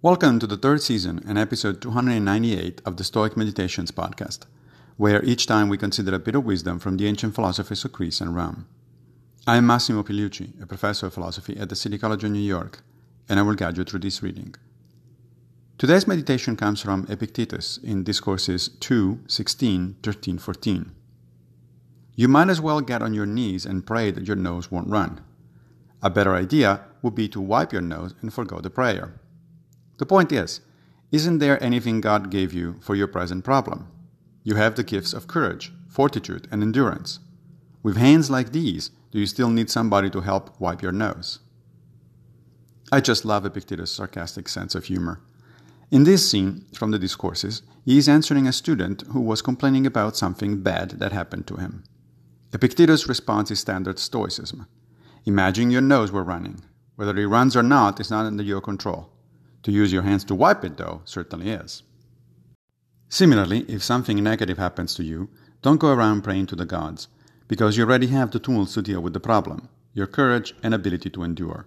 Welcome to the third season and episode 298 of the Stoic Meditations podcast, where each time we consider a bit of wisdom from the ancient philosophers of Greece and Rome. I am Massimo Pigliucci, a professor of philosophy at the City College of New York, and I will guide you through this reading. Today's meditation comes from Epictetus in Discourses 2, 16, 13, 14. You might as well get on your knees and pray that your nose won't run. A better idea would be to wipe your nose and forego the prayer. The point is, isn't there anything God gave you for your present problem? You have the gifts of courage, fortitude, and endurance. With hands like these, do you still need somebody to help wipe your nose? I just love Epictetus' sarcastic sense of humor. In this scene from the Discourses, he is answering a student who was complaining about something bad that happened to him. Epictetus' response is standard Stoicism. Imagine your nose were running. Whether it runs or not is not under your control. To use your hands to wipe it, though, certainly is. Similarly, if something negative happens to you, don't go around praying to the gods, because you already have the tools to deal with the problem your courage and ability to endure.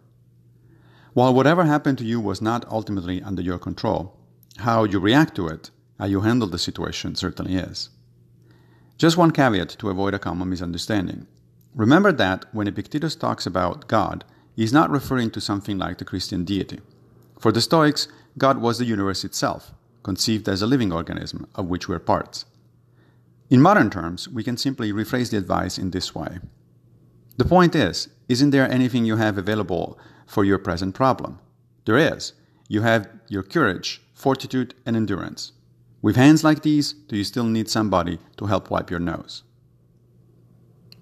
While whatever happened to you was not ultimately under your control, how you react to it, how you handle the situation, certainly is. Just one caveat to avoid a common misunderstanding. Remember that when Epictetus talks about God, he is not referring to something like the Christian deity. For the Stoics, God was the universe itself, conceived as a living organism of which we're parts. In modern terms, we can simply rephrase the advice in this way. The point is, isn't there anything you have available for your present problem? There is. You have your courage, fortitude, and endurance. With hands like these, do you still need somebody to help wipe your nose?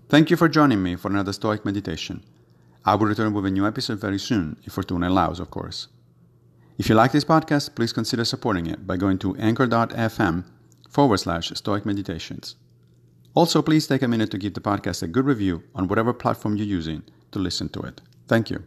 Thank you for joining me for another Stoic meditation. I will return with a new episode very soon, if Fortuna allows, of course. If you like this podcast, please consider supporting it by going to anchor.fm forward slash stoic meditations. Also, please take a minute to give the podcast a good review on whatever platform you're using to listen to it. Thank you.